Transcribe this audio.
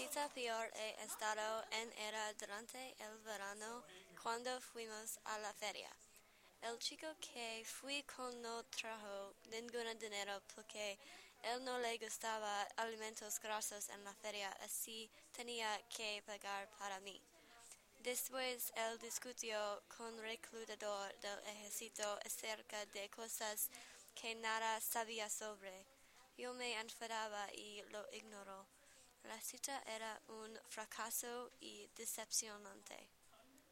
cita peor he estado en era durante el verano cuando fuimos a la feria. El chico que fui con no trajo ningún dinero porque él no le gustaba alimentos grasos en la feria, así tenía que pagar para mí. Después él discutió con reclutador del ejército acerca de cosas que nada sabía sobre. Yo me enfadaba y lo ignoró. La cita era un fracaso y decepcionante.